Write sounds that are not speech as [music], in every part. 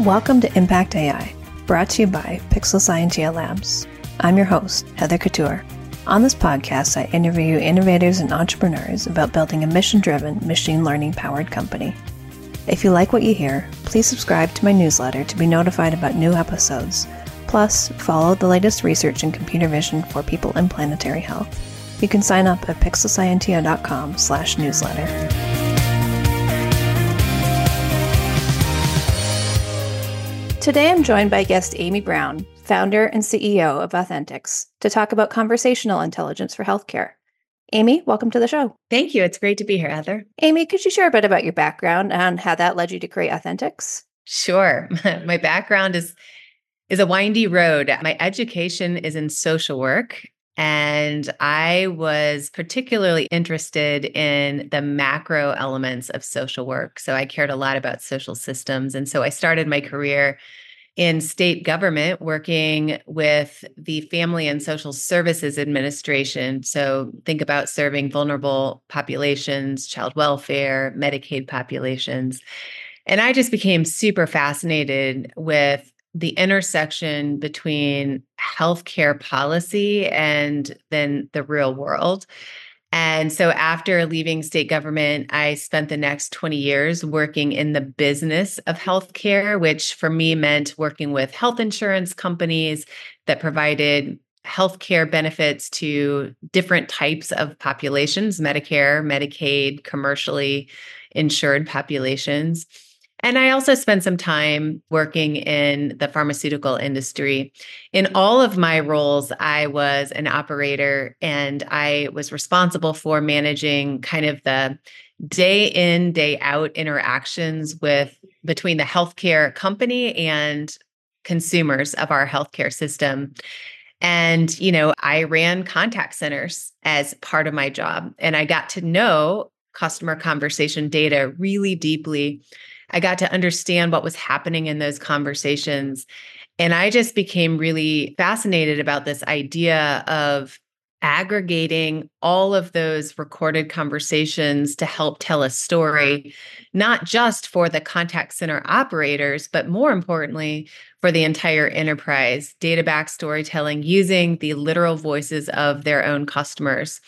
Welcome to Impact AI, brought to you by Pixel Scientia Labs. I'm your host, Heather Couture. On this podcast, I interview innovators and entrepreneurs about building a mission driven, machine learning powered company. If you like what you hear, please subscribe to my newsletter to be notified about new episodes. Plus, follow the latest research in computer vision for people in planetary health. You can sign up at pixelscientia.com slash newsletter. Today I'm joined by guest Amy Brown, founder and CEO of Authenticx, to talk about conversational intelligence for healthcare. Amy, welcome to the show. Thank you. It's great to be here, Heather. Amy, could you share a bit about your background and how that led you to create Authenticx? Sure. [laughs] My background is is a windy road. My education is in social work and I was particularly interested in the macro elements of social work. So I cared a lot about social systems. And so I started my career in state government working with the Family and Social Services Administration. So think about serving vulnerable populations, child welfare, Medicaid populations. And I just became super fascinated with the intersection between healthcare policy and then the real world. And so after leaving state government, I spent the next 20 years working in the business of healthcare, which for me meant working with health insurance companies that provided healthcare benefits to different types of populations Medicare, Medicaid, commercially insured populations. And I also spent some time working in the pharmaceutical industry. In all of my roles, I was an operator and I was responsible for managing kind of the day in, day out interactions with between the healthcare company and consumers of our healthcare system. And, you know, I ran contact centers as part of my job and I got to know customer conversation data really deeply I got to understand what was happening in those conversations. And I just became really fascinated about this idea of aggregating all of those recorded conversations to help tell a story, not just for the contact center operators, but more importantly, for the entire enterprise, data back storytelling using the literal voices of their own customers.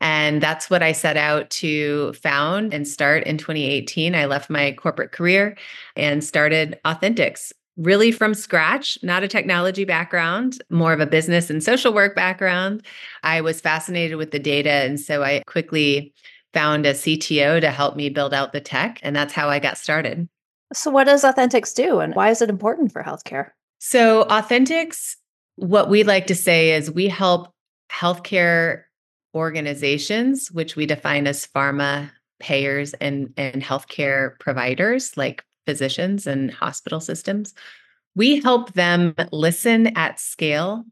And that's what I set out to found and start in 2018. I left my corporate career and started Authenticx really from scratch, not a technology background, more of a business and social work background. I was fascinated with the data. And so I quickly found a CTO to help me build out the tech. And that's how I got started. So, what does Authenticx do and why is it important for healthcare? So, Authenticx, what we like to say is we help healthcare organizations, which we define as pharma payers and, and healthcare providers like physicians and hospital systems. We help them listen at scale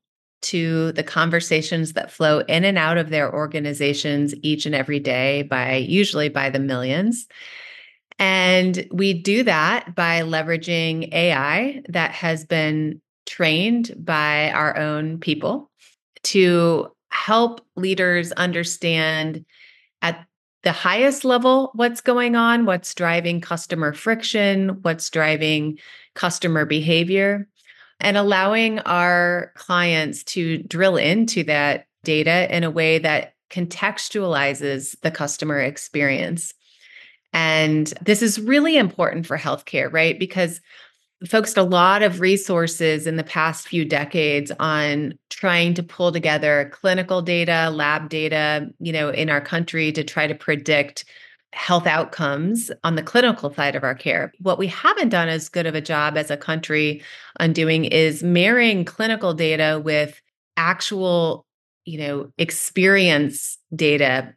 to the conversations that flow in and out of their organizations each and every day by usually by the millions. And we do that by leveraging AI that has been trained by our own people to help leaders understand at the highest level what's going on, what's driving customer friction, what's driving customer behavior, and allowing our clients to drill into that data in a way that contextualizes the customer experience. And this is really important for healthcare, right? Because focused a lot of resources in the past few decades on trying to pull together clinical data, lab data, you know, in our country to try to predict health outcomes on the clinical side of our care. What we haven't done as good of a job as a country on doing is marrying clinical data with actual, you know, experience data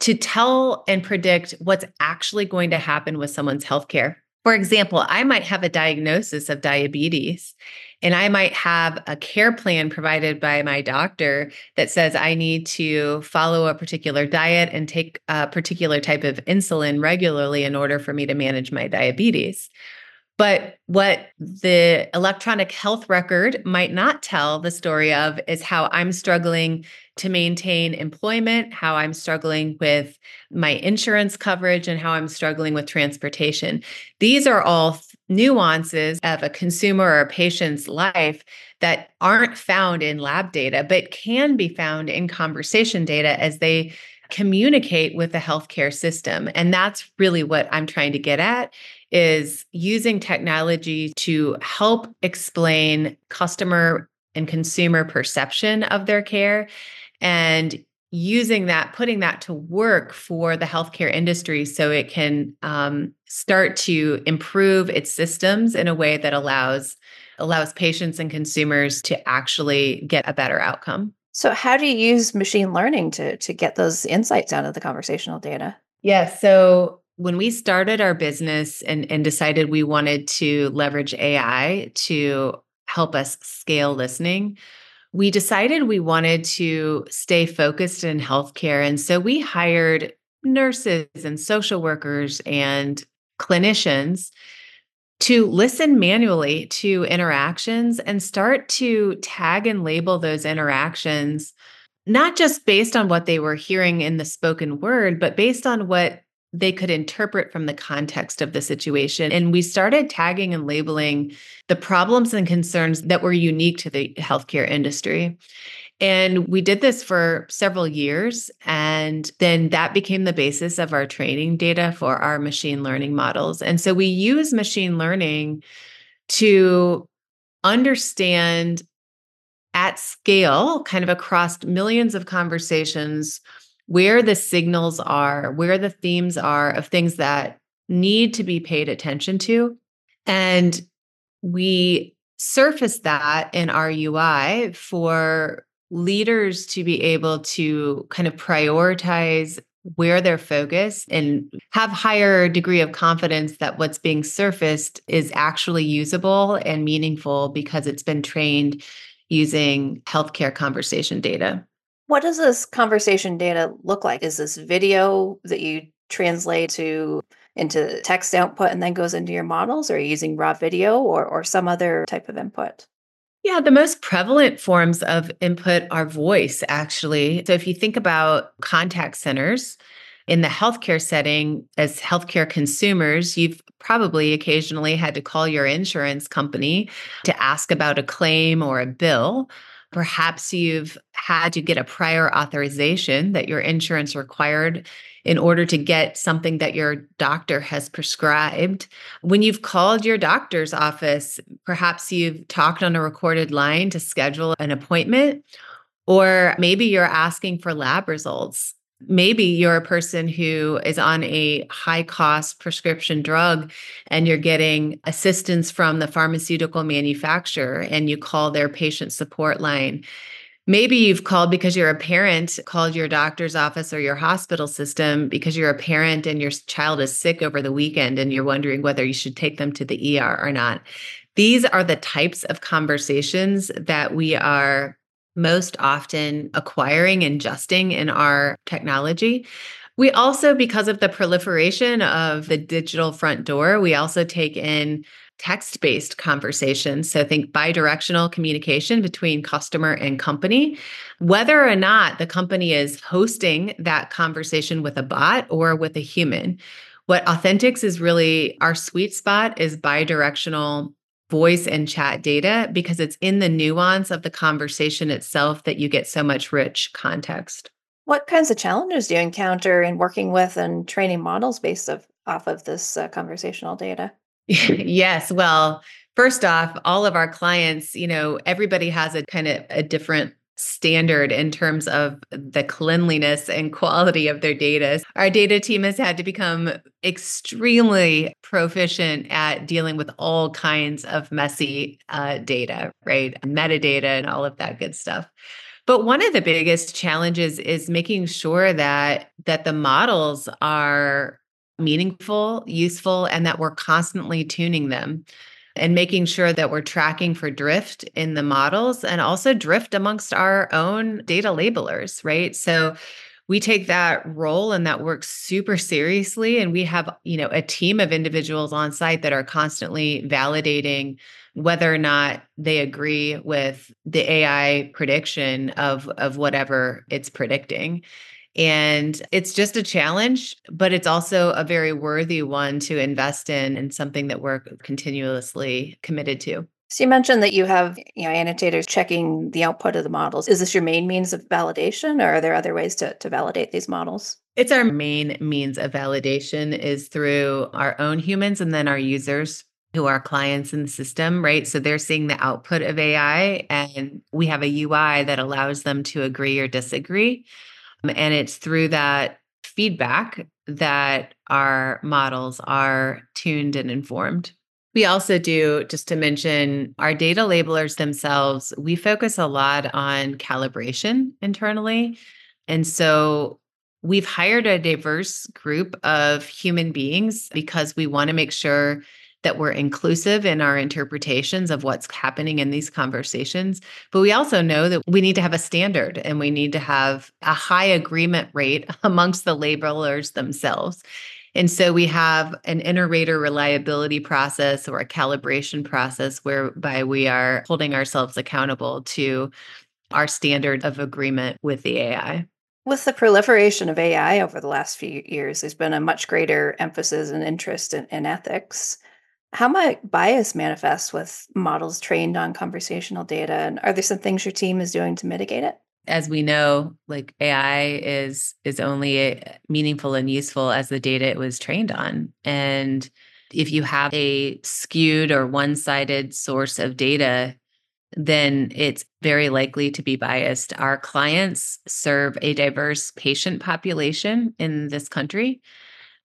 to tell and predict what's actually going to happen with someone's healthcare. For example, I might have a diagnosis of diabetes and I might have a care plan provided by my doctor that says I need to follow a particular diet and take a particular type of insulin regularly in order for me to manage my diabetes. But what the electronic health record might not tell the story of is how I'm struggling to maintain employment, how I'm struggling with my insurance coverage, and how I'm struggling with transportation. These are all nuances of a consumer or a patient's life that aren't found in lab data, but can be found in conversation data as they communicate with the healthcare system. And that's really what I'm trying to get at is using technology to help explain customer and consumer perception of their care and using that, putting that to work for the healthcare industry so it can um, start to improve its systems in a way that allows allows patients and consumers to actually get a better outcome. So how do you use machine learning to to get those insights out of the conversational data? Yeah, so when we started our business and, and decided we wanted to leverage AI to help us scale listening, we decided we wanted to stay focused in healthcare. And so we hired nurses and social workers and clinicians to listen manually to interactions and start to tag and label those interactions, not just based on what they were hearing in the spoken word, but based on what they could interpret from the context of the situation. And we started tagging and labeling the problems and concerns that were unique to the healthcare industry. And we did this for several years. And then that became the basis of our training data for our machine learning models. And so we use machine learning to understand at scale, kind of across millions of conversations, where the signals are, where the themes are of things that need to be paid attention to. And we surface that in our UI for leaders to be able to kind of prioritize where they're focused and have higher degree of confidence that what's being surfaced is actually usable and meaningful because it's been trained using healthcare conversation data. What does this conversation data look like? Is this video that you translate to into text output and then goes into your models, or are you using raw video or, or some other type of input? Yeah, the most prevalent forms of input are voice, actually. So if you think about contact centers in the healthcare setting, as healthcare consumers, you've probably occasionally had to call your insurance company to ask about a claim or a bill. Perhaps you've had to get a prior authorization that your insurance required in order to get something that your doctor has prescribed. When you've called your doctor's office, perhaps you've talked on a recorded line to schedule an appointment, or maybe you're asking for lab results maybe you're a person who is on a high cost prescription drug and you're getting assistance from the pharmaceutical manufacturer and you call their patient support line. Maybe you've called because you're a parent, called your doctor's office or your hospital system because you're a parent and your child is sick over the weekend and you're wondering whether you should take them to the ER or not. These are the types of conversations that we are most often acquiring and adjusting in our technology. We also, because of the proliferation of the digital front door, we also take in text based conversations. So think bi directional communication between customer and company, whether or not the company is hosting that conversation with a bot or with a human. What Authenticx is really our sweet spot is bidirectional voice and chat data because it's in the nuance of the conversation itself that you get so much rich context. What kinds of challenges do you encounter in working with and training models based of, off of this uh, conversational data? [laughs] yes. Well, first off, all of our clients, you know, everybody has a kind of a different standard in terms of the cleanliness and quality of their data. Our data team has had to become extremely proficient at dealing with all kinds of messy uh, data, right? Metadata and all of that good stuff. But one of the biggest challenges is making sure that that the models are meaningful, useful, and that we're constantly tuning them and making sure that we're tracking for drift in the models and also drift amongst our own data labelers, right? So we take that role and that work super seriously and we have you know a team of individuals on site that are constantly validating whether or not they agree with the ai prediction of of whatever it's predicting And it's just a challenge, but it's also a very worthy one to invest in and something that we're continuously committed to. So you mentioned that you have, you know, annotators checking the output of the models. Is this your main means of validation or are there other ways to, to validate these models? It's our main means of validation is through our own humans and then our users who are clients in the system, right? So they're seeing the output of AI and we have a UI that allows them to agree or disagree. Um, and it's through that feedback that our models are tuned and informed. We also do, just to mention, our data labelers themselves, we focus a lot on calibration internally. And so we've hired a diverse group of human beings because we want to make sure that we're inclusive in our interpretations of what's happening in these conversations. But we also know that we need to have a standard and we need to have a high agreement rate [laughs] amongst the labelers themselves. And so we have an inter-rater reliability process or a calibration process whereby we are holding ourselves accountable to our standard of agreement with the AI. With the proliferation of AI over the last few years, there's been a much greater emphasis and interest in, in ethics. How might bias manifest with models trained on conversational data? And are there some things your team is doing to mitigate it? As we know, like AI is is only eh, meaningful and useful as the data it was trained on. And if you have a skewed or one-sided source of data, then it's very likely to be biased. Our clients serve a diverse patient population in this country.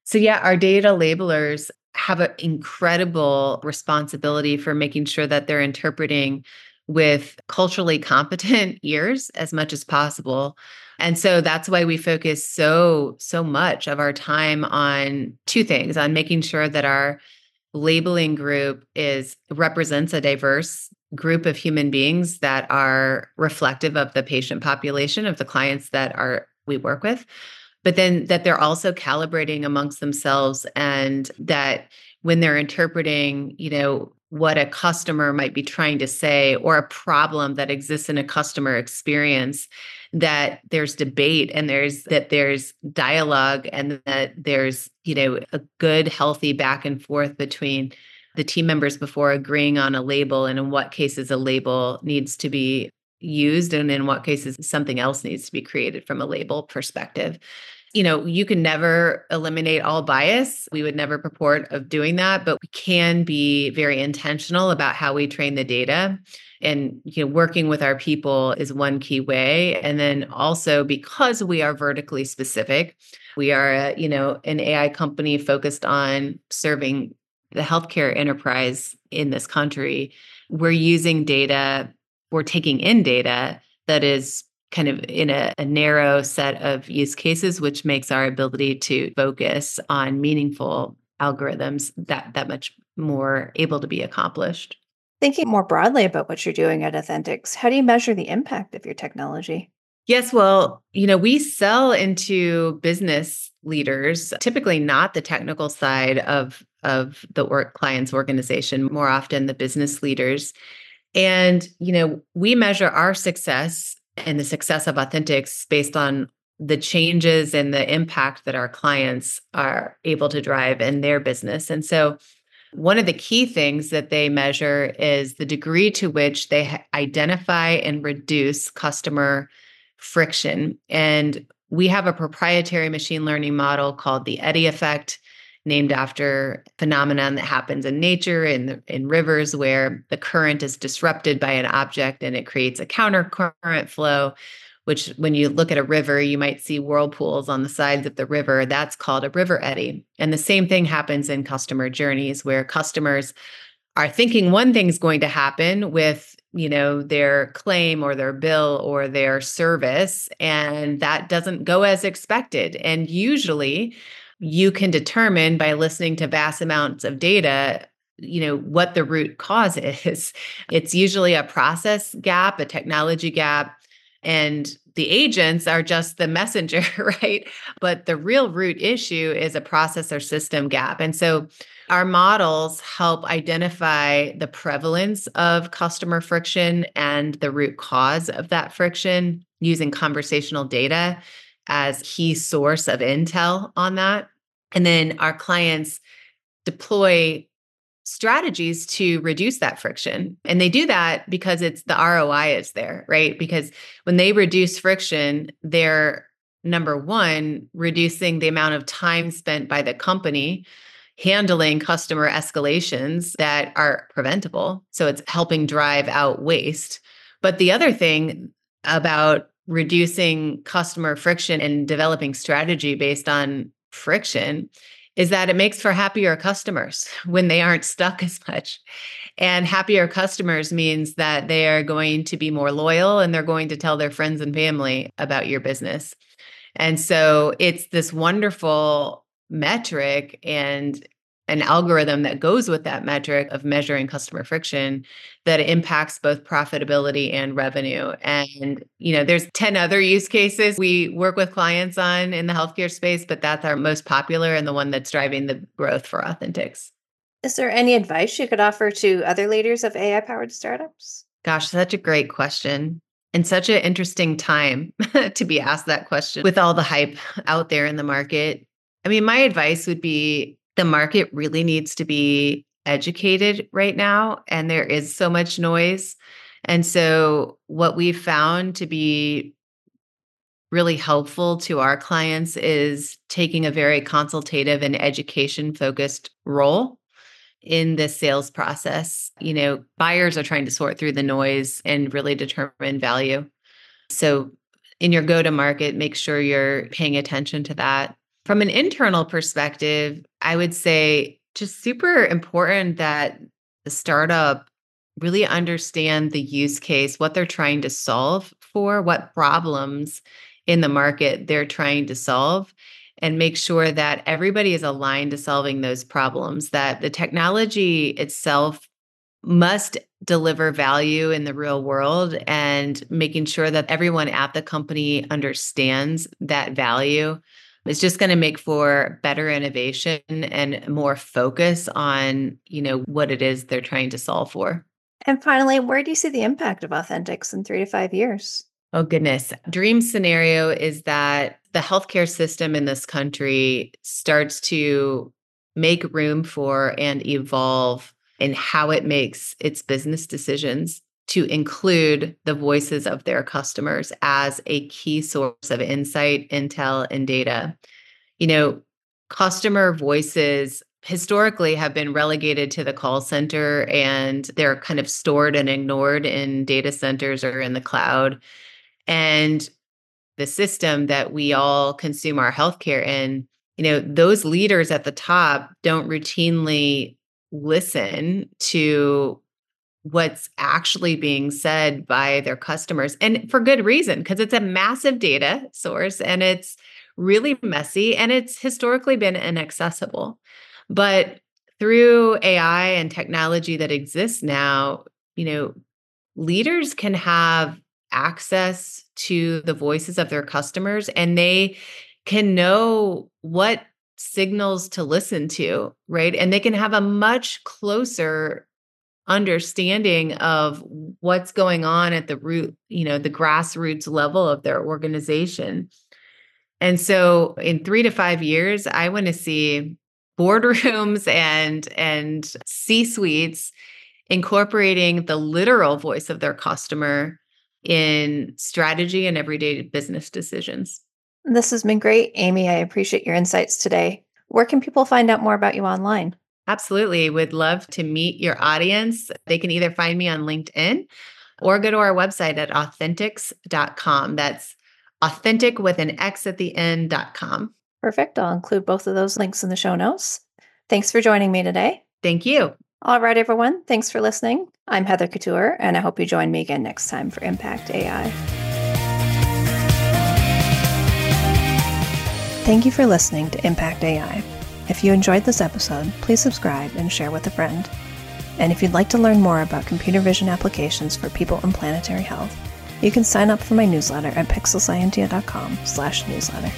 So, yeah, our data labelers have an incredible responsibility for making sure that they're interpreting with culturally competent [laughs] ears as much as possible. And so that's why we focus so, so much of our time on two things on making sure that our labeling group is represents a diverse group of human beings that are reflective of the patient population of the clients that are we work with but then that they're also calibrating amongst themselves and that when they're interpreting, you know, what a customer might be trying to say or a problem that exists in a customer experience that there's debate and there's that there's dialogue and that there's you know a good healthy back and forth between the team members before agreeing on a label and in what cases a label needs to be used and in what cases something else needs to be created from a label perspective you know, you can never eliminate all bias. We would never purport of doing that, but we can be very intentional about how we train the data. And you know, working with our people is one key way. And then also because we are vertically specific, we are, a, you know, an AI company focused on serving the healthcare enterprise in this country. We're using data, we're taking in data that is kind of in a, a, narrow set of use cases, which makes our ability to focus on meaningful algorithms that that much more able to be accomplished. Thinking more broadly about what you're doing at Authenticx, how do you measure the impact of your technology? Yes, well, you know, we sell into business leaders, typically not the technical side of of the work client's organization, more often the business leaders. And, you know, we measure our success and the success of Authenticx based on the changes and the impact that our clients are able to drive in their business. And so, one of the key things that they measure is the degree to which they identify and reduce customer friction. And we have a proprietary machine learning model called the eddy effect named after phenomenon that happens in nature in in rivers where the current is disrupted by an object and it creates a counter current flow which when you look at a river you might see whirlpools on the sides of the river. That's called a river eddy. And the same thing happens in customer journeys where customers are thinking one thing's going to happen with you know their claim or their bill or their service and that doesn't go as expected. And usually you can determine by listening to vast amounts of data you know what the root cause [laughs] is. It's usually a process gap a technology gap and the agents are just the [laughs] messenger right? But the real root issue is a process or system gap. And so our models help identify the prevalence of customer friction and the root cause of that friction using conversational data as key source of intel on that. And then our clients deploy strategies to reduce that friction. And they do that because it's the ROI is there, right? Because when they reduce friction, they're number one, reducing the amount of time spent by the company handling customer escalations that are preventable. So it's helping drive out waste. But the other thing about reducing customer friction and developing strategy based on friction is that it makes for happier customers [laughs] when they aren't stuck as much. And happier customers means that they are going to be more loyal and they're going to tell their friends and family about your business. And so it's this wonderful metric and an algorithm that goes with that metric of measuring customer friction that impacts both profitability and revenue. And, you know, there's 10 other use cases we work with clients on in the healthcare space, but that's our most popular and the one that's driving the growth for Authenticx. Is there any advice you could offer to other leaders of AI powered startups? Gosh, such a great question. And such an interesting time [laughs] to be asked that question with all the hype out there in the market. I mean, my advice would be the market really needs to be educated right now, and there is so much noise. And so, what we've found to be really helpful to our clients is taking a very consultative and education focused role in the sales process. You know, buyers are trying to sort through the noise and really determine value. So, in your go to market, make sure you're paying attention to that. From an internal perspective, I would say just super important that the startup really understand the use case, what they're trying to solve for, what problems in the market they're trying to solve, and make sure that everybody is aligned to solving those problems, that the technology itself must deliver value in the real world and making sure that everyone at the company understands that value it's just going to make for better innovation and more focus on, you know, what it is they're trying to solve for. And finally, where do you see the impact of Authenticx in three to five years? Oh, goodness. Dream scenario is that the healthcare system in this country starts to make room for and evolve in how it makes its business decisions to include the voices of their customers as a key source of insight, intel, and data. You know, customer voices historically have been relegated to the call center and they're kind of stored and ignored in data centers or in the cloud. And the system that we all consume our healthcare in, you know, those leaders at the top don't routinely listen to what's actually being said by their customers and for good reason because it's a massive data source and it's really messy and it's historically been inaccessible. But through AI and technology that exists now you know leaders can have access to the voices of their customers and they can know what signals to listen to right? And they can have a much closer understanding of what's going on at the root, you know, the grassroots level of their organization. And so in 3 to 5 years, I want to see boardrooms [laughs] and and C-suites incorporating the literal voice of their customer in strategy and everyday business decisions. This has been great, Amy. I appreciate your insights today. Where can people find out more about you online? Absolutely. Would love to meet your audience. They can either find me on LinkedIn or go to our website at authenticx.com. That's authentic with an X at the end.com. Perfect. I'll include both of those links in the show notes. Thanks for joining me today. Thank you. All right, everyone. Thanks for listening. I'm Heather Couture, and I hope you join me again next time for Impact AI. Thank you for listening to Impact AI. If you enjoyed this episode, please subscribe and share with a friend. And if you'd like to learn more about computer vision applications for people and planetary health, you can sign up for my newsletter at pixelscientia.com slash newsletter.